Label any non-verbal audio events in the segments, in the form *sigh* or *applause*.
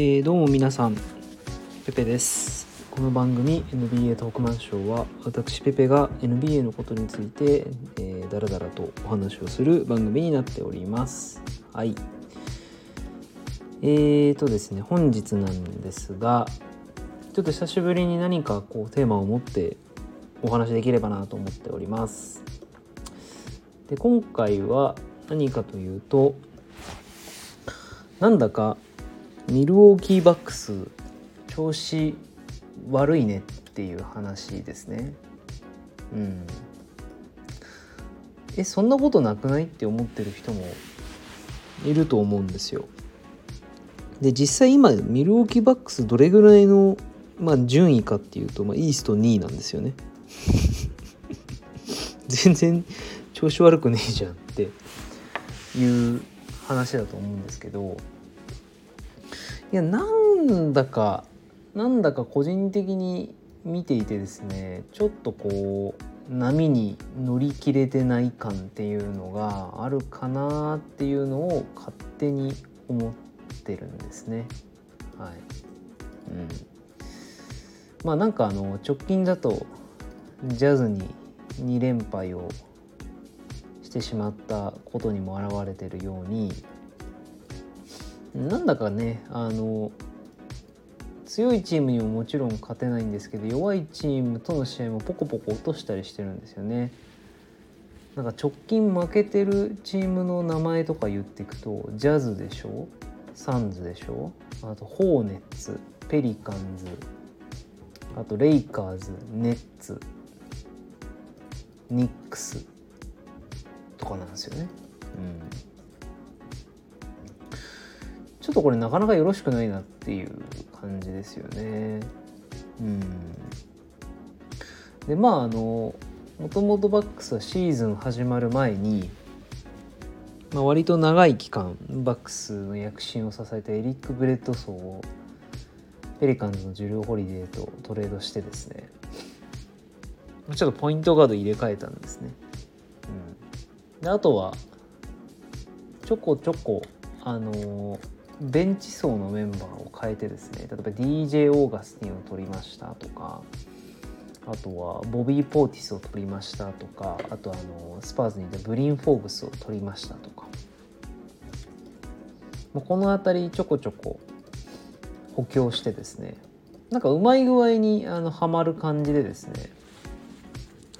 えー、どうも皆さんペペです。この番組 NBA トークマンショーは私ペペが NBA のことについて、えー、だらだらとお話をする番組になっております。はい。えーとですね本日なんですがちょっと久しぶりに何かこうテーマを持ってお話できればなと思っております。で今回は何かというとなんだかミルウォーキーバックス調子悪いねっていう話ですね。うん。えそんなことなくないって思ってる人もいると思うんですよ。で実際今ミルウォーキーバックスどれぐらいの、まあ、順位かっていうと、まあ、イースト2位なんですよね。*laughs* 全然調子悪くねえじゃんっていう話だと思うんですけど。いやなんだかなんだか個人的に見ていてですねちょっとこう波に乗り切れてない感っていうのがあるかなっていうのを勝手に思ってるんですね。はいうん、まあなんかあの直近だとジャズに2連敗をしてしまったことにも表れてるようになんだかねあの強いチームにももちろん勝てないんですけど弱いチームとの試合もポコポコ落としたりしてるんですよね。なんか直近負けてるチームの名前とか言っていくとジャズでしょ？サンズでしょ？あとホーネッツペリカンズあとレイカーズネッツニックスとかなんですよね。うんちょっとこれなかなかよろしくないなっていう感じですよね。うん、でまああのもともとバックスはシーズン始まる前に、まあ、割と長い期間バックスの躍進を支えたエリック・ブレッドソーをペリカンズのドリュー・ホリデーとトレードしてですねちょっとポイントガード入れ替えたんですね。うん、であとはちょこちょこあのベンチ層のメンバーを変えてですね例えば DJ オーガスティンを取りましたとかあとはボビー・ポーティスを取りましたとかあとあのスパーズにいたブリン・フォーブスを取りましたとか。この辺りちょこちょこ補強してですねなんかうまい具合にあのはまる感じでですね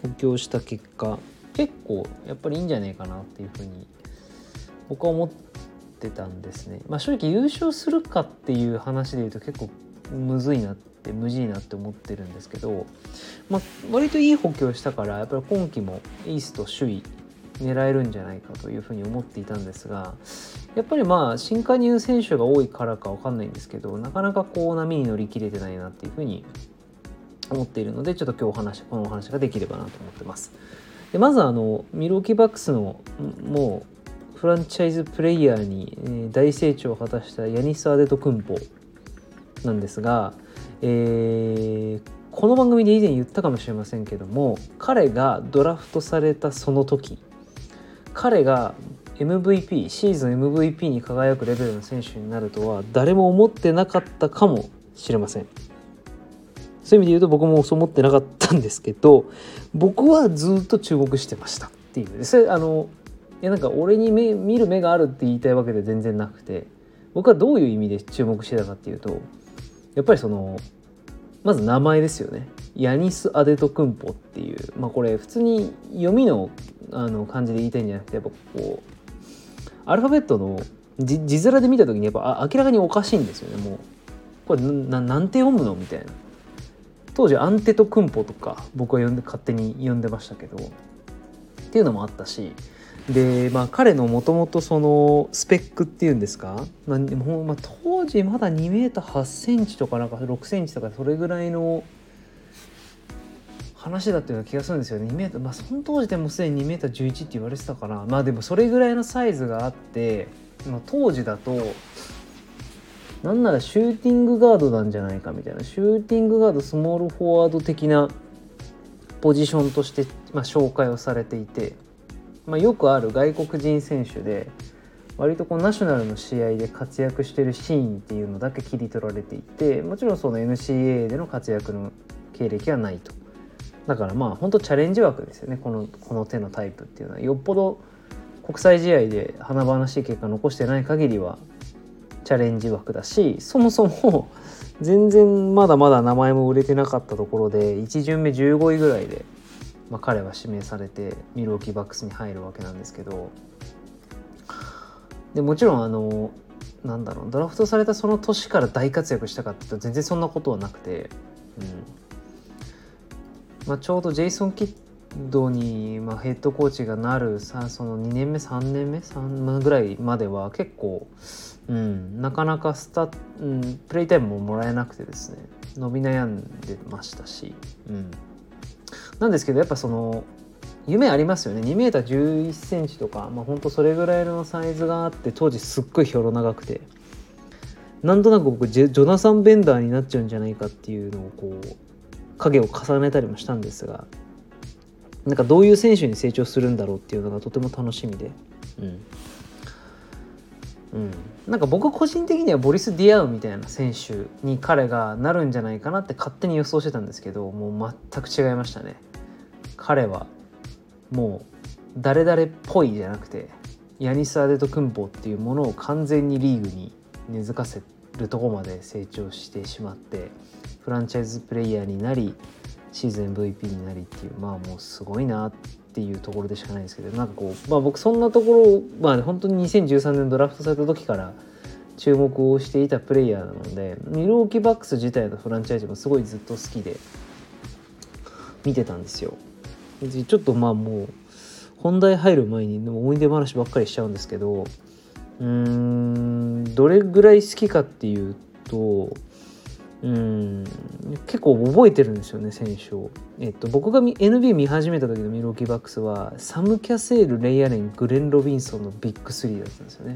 補強した結果結構やっぱりいいんじゃねえかなっていうふうに僕は思ってってたんですね。まあ、正直優勝するかっていう話で言うと結構むずいなって無事いなって思ってるんですけど、まあ、割といい補強したからやっぱり今季もイースト首位狙えるんじゃないかというふうに思っていたんですがやっぱりまあ新加入選手が多いからか分かんないんですけどなかなかこう波に乗り切れてないなっていうふうに思っているのでちょっと今日お話このお話ができればなと思ってます。でまずあのミロキバックスのもうフランチャイズプレイヤーに大成長を果たしたヤニス・アデト・クンポなんですが、えー、この番組で以前言ったかもしれませんけども彼がドラフトされたその時彼が MVP シーズン MVP に輝くレベルの選手になるとは誰も思ってなかったかもしれません。そういう意味で言うと僕もそう思ってなかったんですけど僕はずっと注目してましたっていう。それあのいやなんか俺に目見る目があるって言いたいわけで全然なくて僕はどういう意味で注目してたかっていうとやっぱりそのまず名前ですよね。ヤニス・アデト・クンポっていうまあこれ普通に読みのあの漢字で言いたいんじゃなくてやっぱこうアルファベットの字面で見た時にやっぱ明らかにおかしいんですよねもう。これななんて読むのみたいな。当時アンテト・クンポとか僕は呼んで勝手に呼んでましたけどっていうのもあったしでまあ彼のもともとそのスペックっていうんですか、まあ、もまあ、当時まだ2メーター8センチとかなんか6センチとかそれぐらいの話だったような気がするんですよね。2メーターまあその当時でもすでに2メーター11って言われてたからまあでもそれぐらいのサイズがあって、まあ、当時だとなんならシューティングガードなんじゃないかみたいな。シューティングガードスモールフォワード的なポジションとして、まあ、紹介をされていて。まあ、よくある外国人選手で割とこうナショナルの試合で活躍してるシーンっていうのだけ切り取られていてもちろんその NCAA での活躍の経歴はないと。だからまあ本当チャレンジ枠ですよね。このこの手のタイプっていうのは。よっぽど国際試合で華々しい結果残してない限りはチャレンジ枠だしそもそも全然まだまだ名前も売れてなかったところで1巡目15位ぐらいで、まあ、彼は指名されてミルウォーキーバックスに入るわけなんですけどでもちろんあのなんだろうドラフトされたその年から大活躍したかっていうと全然そんなことはなくて、うん。まあ、ちょうどジェイソン・キッドに、まあ、ヘッドコーチがなるさその2年目3年目3ぐらいまでは結構、うん、なかなかスタ、うん、プレイタイムももらえなくてですね伸び悩んでましたし、うん、なんですけどやっぱその夢ありますよね。2 m 1 1センチとか、まあ、ほんとそれぐらいのサイズがあって当時すっごいひょろ長くて。なんとなく僕ジョナサン・ベンダーになっちゃうんじゃないかっていうのをこう影を重ねたりもしたんですがなんかどういう選手に成長するんだろうっていうのがとても楽しみで。うん。うん、なんか僕個人的にはボリス・ディアウみたいな選手に彼がなるんじゃないかなって勝手に予想してたんですけどもう全く違いましたね彼はもう誰々っぽいじゃなくてヤニス・アデト・クンポっていうものを完全にリーグに根付かせるとこまで成長してしまってフランチャイズプレイヤーになりシーズン MVP になりっていうまあもうすごいなっていうところでしかないんですけどなんかこうまあ僕そんなところまあ本当に2013年ドラフトされた時から注目をしていたプレイヤーなのでミルウォーキーバックス自体のフランチャイズもすごいずっと好きで見てたんですよ。ちょっとまあもう本題入る前に思い出話ばっかりしちゃうんですけどうんどれぐらい好きかっていうとうん結構覚えてるんですよね選手を、えっと、僕が NBA 見始めた時のミルウォーキーバックスはサム・キャセールレイアレングレン・ロビンソンのビッグスリーだったんですよね。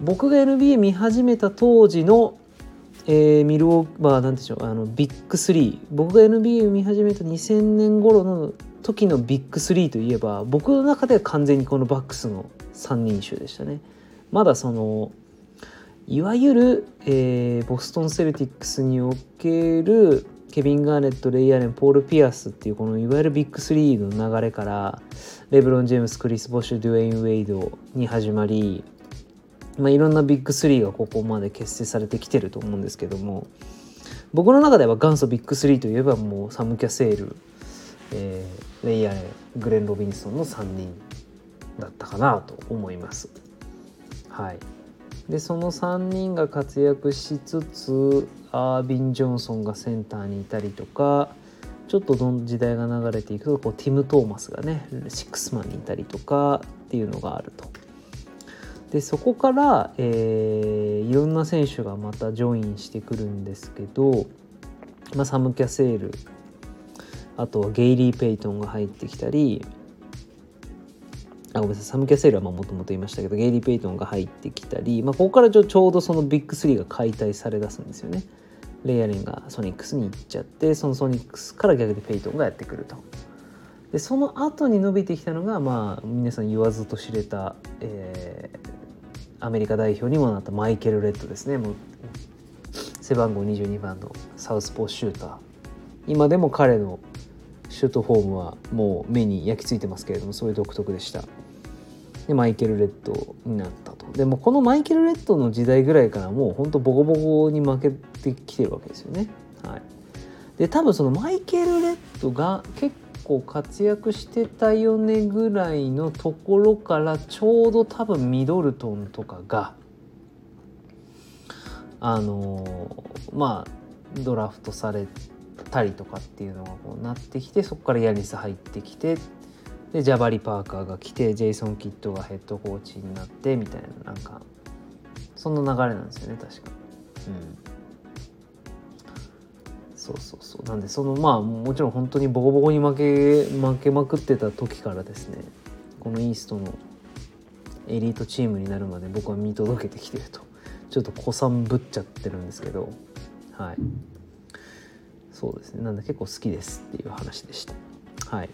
僕が NBA 見始めた当時の、えー、ミルウォーまあ何でしょうあのビッグスリー。僕が NBA を見始めた2000年頃の時のビッグスリーといえば僕の中では完全にこのバックスの3人衆でしたね。まだそのいわゆる、えー、ボストン・セルティックスにおけるケビン・ガーネットレイアレンポール・ピアスっていうこのいわゆるビッグ3の流れからレブロン・ジェームスクリス・ボッシュデュエイン・ウェイドに始まり、まあ、いろんなビッグ3がここまで結成されてきてると思うんですけども僕の中では元祖ビッグ3といえばもうサム・キャセール、えー、レイアレグレン・ロビンソンの3人だったかなと思います。はいでその3人が活躍しつつアービン・ジョンソンがセンターにいたりとかちょっとどん時代が流れていくとこうティム・トーマスがねシックスマンにいたりとかっていうのがあると。でそこから、えー、いろんな選手がまたジョインしてくるんですけど、まあ、サム・キャセールあとはゲイリー・ペイトンが入ってきたりあごめんなさいサム・キャセールはもともと言いましたけどゲイリー・ペイトンが入ってきたり、まあ、ここからちょちょうどそのビッグ3が解体されだすんですよね。レイアレンがソニックスに行っちゃってそのソニックスから逆にペイトンがやってくると。でその後に伸びてきたのが、まあ、皆さん言わずと知れた、えー、アメリカ代表にもなったマイケル・レッドですね。もう背番号22番のサウスポーシューター。今でも彼のシュートフォームはもう目に焼き付いてますけれどもそういう独特でした。でマイケル・レッドになったと。でもこのマイケル・レッドの時代ぐらいからもうほんとボコボコに負けてきてるわけですよね。はい。で多分そのマイケル・レッドが結構活躍してたよねぐらいのところからちょうど多分ミドルトンとかがあのまあドラフトされたりとかっていうのがこうなってきてそこからヤニス入ってきてでジャバリ・パーカーが来てジェイソン・キッドがヘッドコーチになってみたいななんかそんな流れなんですよね確か。うん。そうそうそう。なんでそのまあもちろん本当にボコボコに負け負けまくってた時からですねこのイーストのエリートチームになるまで僕は見届けてきてると。ちょっと古参ぶっちゃってるんですけど。はい。そうですね。なんで結構好きですっていう話でした。はい。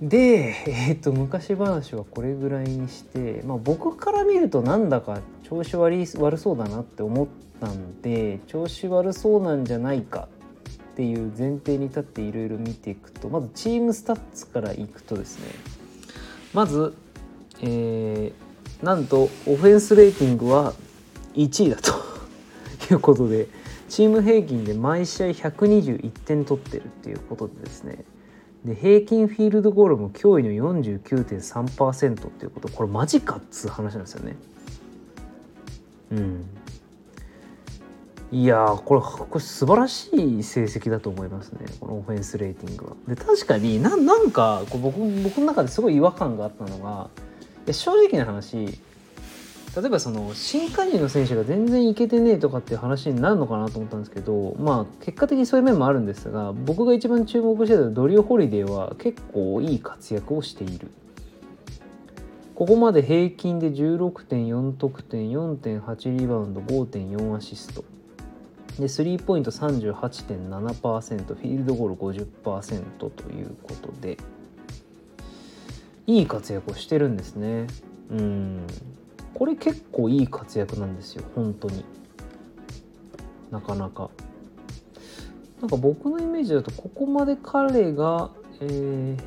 で、えー、と昔話はこれぐらいにして、まあ、僕から見るとなんだか調子悪い悪そうだなって思ったんで調子悪そうなんじゃないかっていう前提に立っていろいろ見ていくとまずチームスタッツからいくとですねまず、えー、なんとオフェンスレーティングは1位だと *laughs* いうことでチーム平均で毎試合121点取ってるっていうことでですねで平均フィールドゴールも驚異の49.3%っていうことこれマジかっつう話なんですよね。うんいやこれこれ素晴らしい成績だと思いますねこのオフェンスレーティングは。で確かにななんかこう僕僕の中ですごい違和感があったのが正直な話例えばその新加入の選手が全然いけてねえとかっていう話になるのかなと思ったんですけどまあ結果的にそういう面もあるんですが僕が一番注目してたドリュー・ホリデーは結構いい活躍をしているここまで平均で16.4得点4.8リバウンド5.4アシスト。でスリーポイント38.7%フィールドゴール50%ということで。いい活躍をしてるんですね。うん。これ結構いい活躍なんですよ本当に。なかなか。なんか僕のイメージだとここまで彼がえー、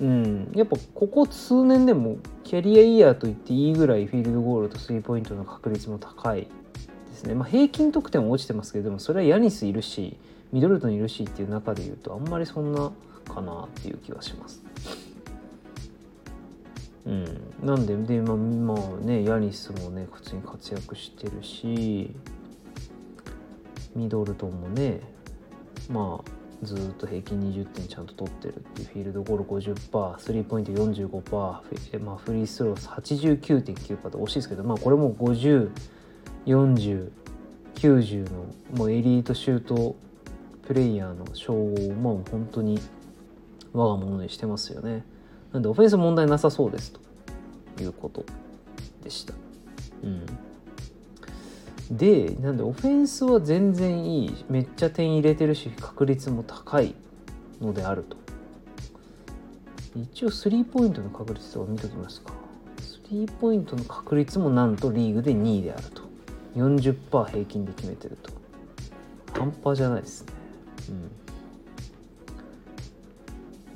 うん。やっぱここ数年でもキャリアイヤーと言っていいぐらいフィールドゴールとスリーポイントの確率も高いですね、まあ、平均得点も落ちてますけどもそれはヤニスいるしミドルトンいるしっていう中で言うとあんまりそんなかなっていう気はします。うん、なんでで、まあ、まあねヤニスもね普通に活躍してるしミドルトンもねまあずっと平均20点ちゃんと取ってるっていうフィールドゴール50%スリーポイント45%まあ、フリースロー89.9%と惜しいですけど、まあ、これも504090のもうエリートシュートプレイヤーの称号をまあ本当に我が物にしてますよね。なんでオフェンス問題なさそうですということでした。うん、でなんでオフェンスは全然いいめっちゃ点入れてるし確率も高いのであると。一応スリーポイントの確率とか見ときますか。スリーポイントの確率もなんとリーグで2位であると。40%平均で決めてると。半端じゃないですね。うん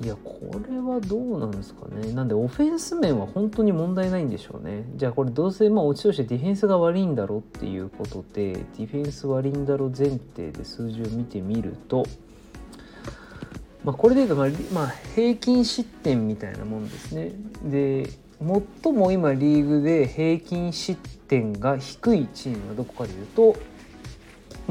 いやこれはどうなんですかね。なんでオフェンス面は本当に問題ないんでしょうね。じゃあこれどうせまあ落ちとしてディフェンスが悪いんだろうっていうことでディフェンス悪いんだろう前提で数字を見てみるとまあこれで言うとまあ、まあ、平均失点みたいなもんですね。で最も今リーグで平均失点が低いチームはどこかでいうと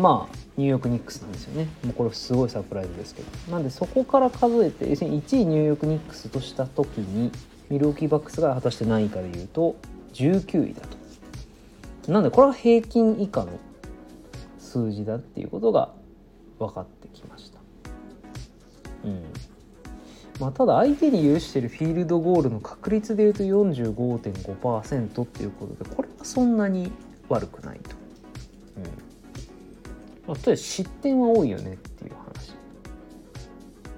まあニューヨーク・ニックスなんですよね。もうこれすごいサプライズですけど。なんでそこから数えて要するに1位ニューヨーク・ニックスとした時にミルウォーキーバックスが果たして何位かでいうと19位だと。なんでこれは平均以下の数字だっていうことが分かってきました。うん。まあ、ただ相手に許しているフィールドゴールの確率でいうと45.5%っていうことでこれはそんなに悪くないと。うん。まあ、例えば失点は多いよねっていう話。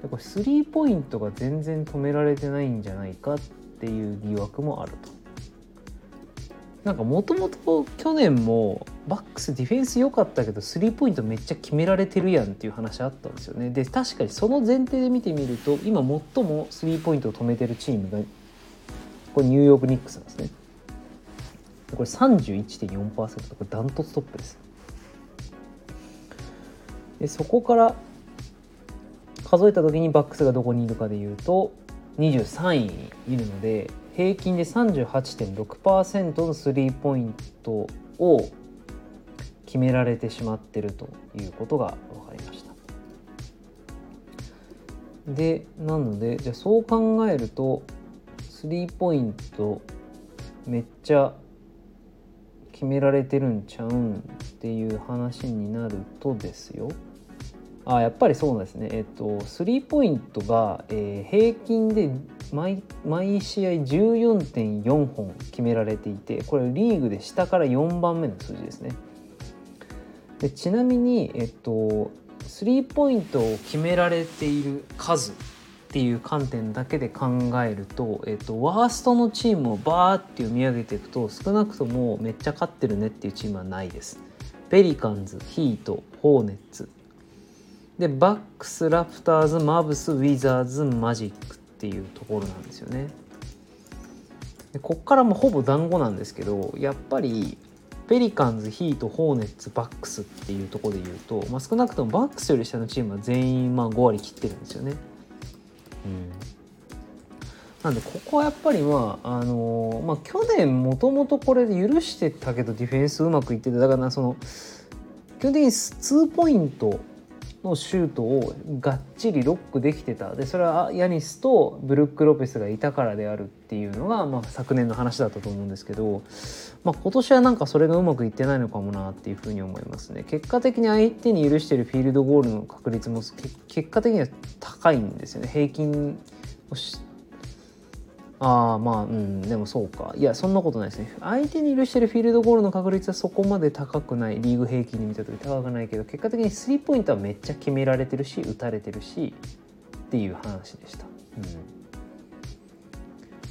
でこれスリーポイントが全然止められてないんじゃないかっていう疑惑もあると。なんかもともと去年もバックスディフェンス良かったけどスリーポイントめっちゃ決められてるやんっていう話あったんですよね。で確かにその前提で見てみると今最もスリーポイントを止めてるチームがこれニューヨークニックスなんですね。これ31.4%これダントツトップです。でそこから数えた時にバックスがどこにいるかでいうと23位にいるので平均で38.6%のスリーポイントを決められてしまってるということが分かりました。でなのでじゃあそう考えるとスリーポイントめっちゃ決められてるんちゃうんっていう話になるとですよあやっぱりそうですね、えっと、スリーポイントが、えー、平均で毎毎試合14.4本決められていてこれリーグで下から4番目の数字ですね。でちなみに、えっと、スリーポイントを決められている数っていう観点だけで考えると、えっと、ワーストのチームをバーって読み上げていくと少なくともめっちゃ勝ってるねっていうチームはないです。ペリカンズヒートホーネッツでバックスラプターズマブスウィザーズマジックっていうところなんですよね。でこっからもほぼ団子なんですけどやっぱりペリカンズヒートホーネッツバックスっていうところで言うと、まあ、少なくともバックスより下のチームは全員まあ5割切ってるんですよね。うん、なんでここはやっぱりまああのー、まあ去年もともとこれで許してたけどディフェンスうまくいっててだからその基本的に2ポイントのシュートをがっちりロックできてた。でそれはヤニスとブルック・ロペスがいたからであるっていうのが、まあ、昨年の話だったと思うんですけど、まあ、今年はなんかそれがうまくいってないのかもなっていうふうに思いますね。結果的に相手に許してるフィールドゴールの確率も結果的には高いんですよね。平均をああまあうんでもそうか。いやそんなことないですね。相手に許してるフィールドゴールの確率はそこまで高くない。リーグ平均で見た時高くないけど結果的にスリーポイントはめっちゃ決められてるし打たれてるしっていう話でした。うん。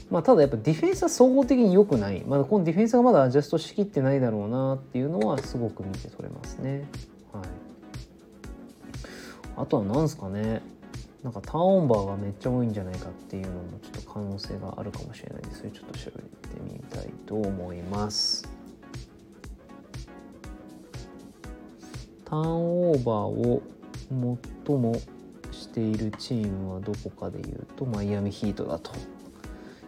まあ、ただやっぱディフェンスは総合的に良くない、まだこのディフェンスがまだアジャストしきってないだろうなっていうのはすごく見て取れますね。はい、あとは何ですかね。なんかターンオーバーがめっちゃ多いんじゃないかっていうのもちょっと可能性があるかもしれないのでそれちょっと調べてみたいと思います。ターンオーバーを最もしているチームはどこかでいうとマイアミヒートだと。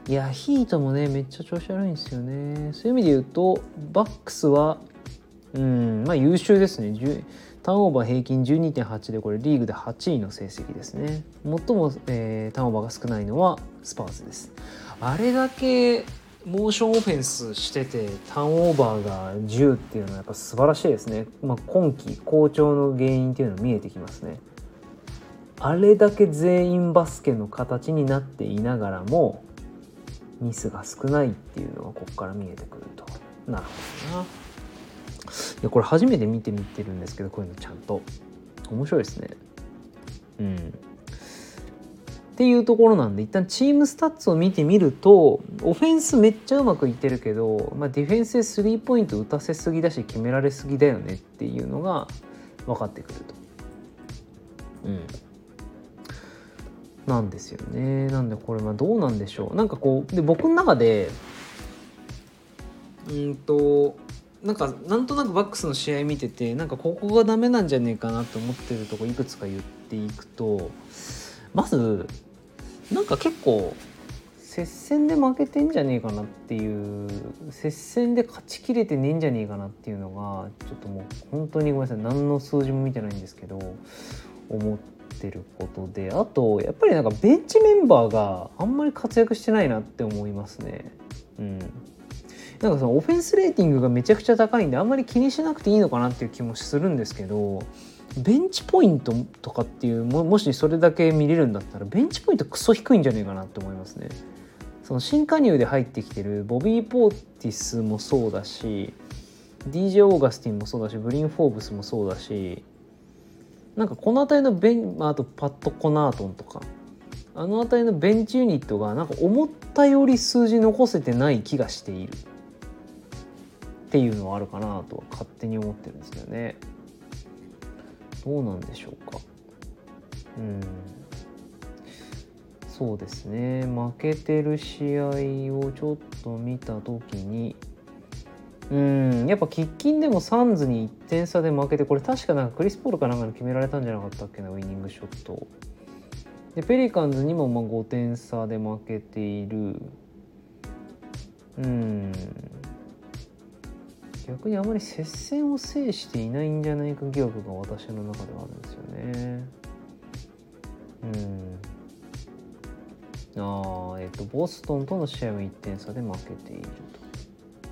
いやヒートもねめっちゃ調子悪いんですよね。そういう意味で言うとバックスはうんまあ優秀ですね。ターンオーバー平均12.8でこれリーグで8位の成績ですね。最も、えー、ターンオーバーが少ないのはスパーズです。あれだけモーションオフェンスしててターンオーバーが10っていうのはやっぱ素晴らしいですね、まあ、今季好調の原因っていうの見えてきますね。あれだけ全員バスケの形になっていながらもミスが少ないっていうのはここから見えてくると。なるほどな。いやこれ初めて見てみてるんですけどこういうのちゃんと面白いですねうんっていうところなんで一旦チームスタッツを見てみるとオフェンスめっちゃうまくいってるけど、まあ、ディフェンスでスリーポイント打たせすぎだし決められすぎだよねっていうのが分かってくると。うんなんですよね。なんでこれはどうなんでしょう。なんかこうで僕の中でうんとなんかなんとなくバックスの試合見ててなんかここがダメなんじゃねえかなと思ってるとこいくつか言っていくとまずなんか結構接戦で負けてんじゃねえかなっていう接戦で勝ちきれてねえんじゃねえかなっていうのがちょっともう本当にごめんなさい何の数字も見てないんですけど思ってることであとやっぱりなんかベンチメンバーがあんまり活躍してないなって思いますね。うんなんかそのオフェンスレーティングがめちゃくちゃ高いんであんまり気にしなくていいのかなっていう気もするんですけどベンチポイントとかっていうももしそれだけ見れるんだったらベンチポイントクソ低いんじゃねえかなって思いますね。その新加入で入ってきてるボビー・ポーティスもそうだし DJ オーガスティンもそうだしブリン・フォーブスもそうだしなんかこの辺りのベンあとパッド・コナートンとかあの辺りのベンチユニットがなんか思ったより数字残せてない気がしている。っていうのはあるかなとは勝手に思ってるんですけどね。どうなんでしょうか。うん。そうですね。負けてる試合をちょっと見た時にうん。やっぱ喫緊でもサンズに1点差で負けてこれ確かなんかクリス・ポールかなんかに決められたんじゃなかったっけなウイニングショット。でペリカンズにもま5点差で負けている。うん。逆にあまり接戦を制していないんじゃないか疑惑が私の中ではあるんですよね。うん。ああ、えっ、と、ボストンとの試合は1点差で負けていると。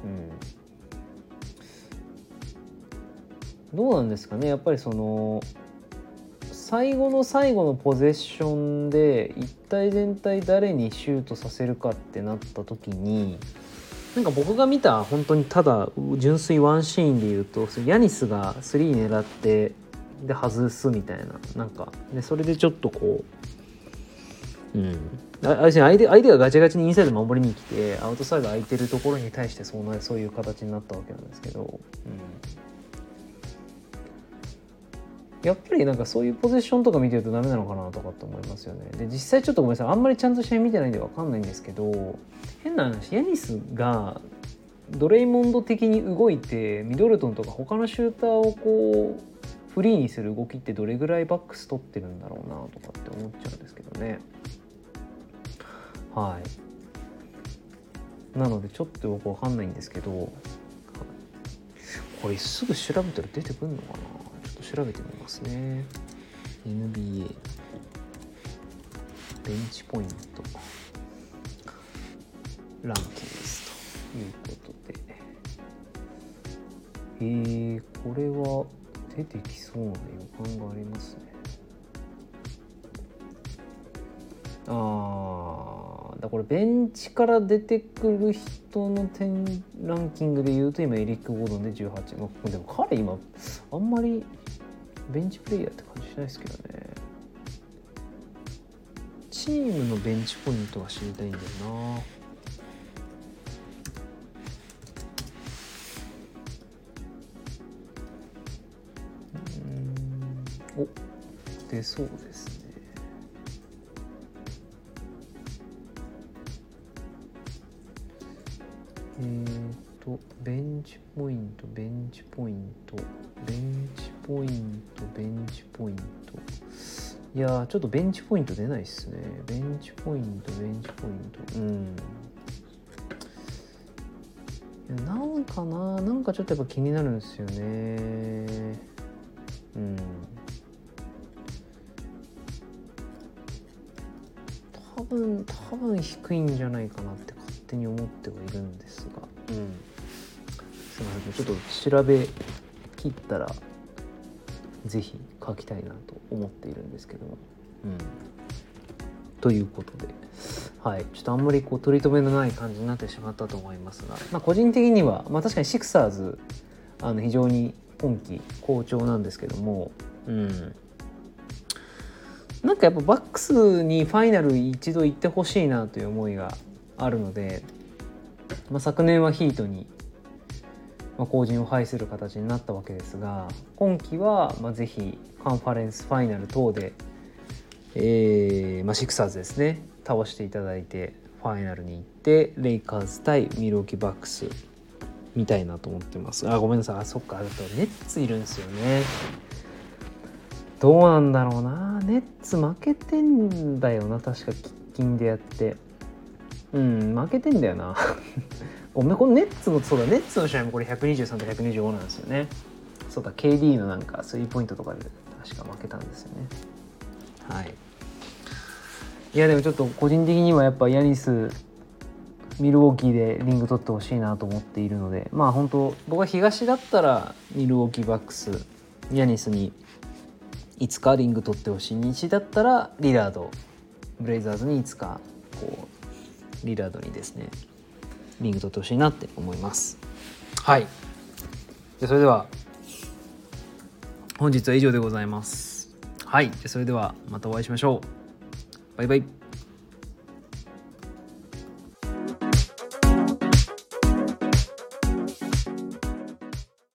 うん。どうなんですかね？やっぱりその最後の最後のポゼッションで一体全体誰にシュートさせるかってなった時になんか僕が見た本当にただ純粋ワンシーンで言うとヤニスが3狙ってで外すみたいななんかでそれでちょっとこううん。相手相手がガチガチにインサイド守りに来てアウトサイド空いてるところに対してそうなそういう形になったわけなんですけど、うん、やっぱりなんかそういうポゼッションとか見てるとダメなのかなとかって思いますよね。で実際ちょっとごめんなさい。あんまりちゃんと試合見てないんで分かんないんですけど変な話ヤニスがドレイモンド的に動いてミドルトンとか他のシューターをこうフリーにする動きってどれぐらいバックス取ってるんだろうなとかって思っちゃうんですけどね。はい。なのでちょっとよくわかんないんですけどこれすぐ調べたら出てくるのかな？調べてみますね。NBA ベンチポイント。ランキングですということで。えー、これは出てきそうな予感がありますね。ああだこれベンチから出てくる人の点ランキングでいうと今エリック・ゴードンで18、まあ、でも彼今あんまりベンチプレイヤーって感じしないですけどね。チームのベンチポイントが知りたいんだよな。お。出そうですね。えーとベンチポイントベンチポイントベンチポイントベンチポイント。いやちょっとベンチポイント出ないっすね。ベンチポイントベンチポイント。うん。なんかななんかちょっとやっぱ気になるんですよね。うん。多分多分低いんじゃないかなって勝手に思ってはいるんですが。うん。すいませんちょっと調べ切ったら是非書きたいなと思っているんですけども。うん。ということで。はい。ちょっとあんまりこう取り留めのない感じになってしまったと思いますが、まあ、個人的には、まあ、確かにシクサーズあの非常に今季好調なんですけども。うん。なんかやっぱバックスにファイナル一度行ってほしいなという思いがあるので、まあ、昨年はヒートに、まあ、後陣を排する形になったわけですが今季はまあぜひカンファレンスファイナル等で、えーまあ、シクサーズですね倒していただいてファイナルに行ってレイカーズ対ミルウォーキーバックス見たいなと思ってます。あごめんなさい。あそっか。あとネッツいるんですよね。どうなんだろうな。ネッツ負けてんだよな。確か喫緊でやって。うん負けてんだよな。*laughs* ごめんこのネッツのそうだ。ネッツの試合もこれ123と125なんですよね。そうだ。KD のなんかスリーポイントとかで確か負けたんですよね。はい。いやでもちょっと個人的にはやっぱヤニスミルウォーキーでリング取ってほしいなと思っているのでまあ本当僕は東だったらミルウォーキーバックスヤニスにいつかリング取ってほしい。西だったらリラードブレイザーズにいつかこうリラードにですね。リング取ってほしいなって思います。はい。でそれでは本日は以上でございます。はい。それではまたお会いしましょう。バイバイ。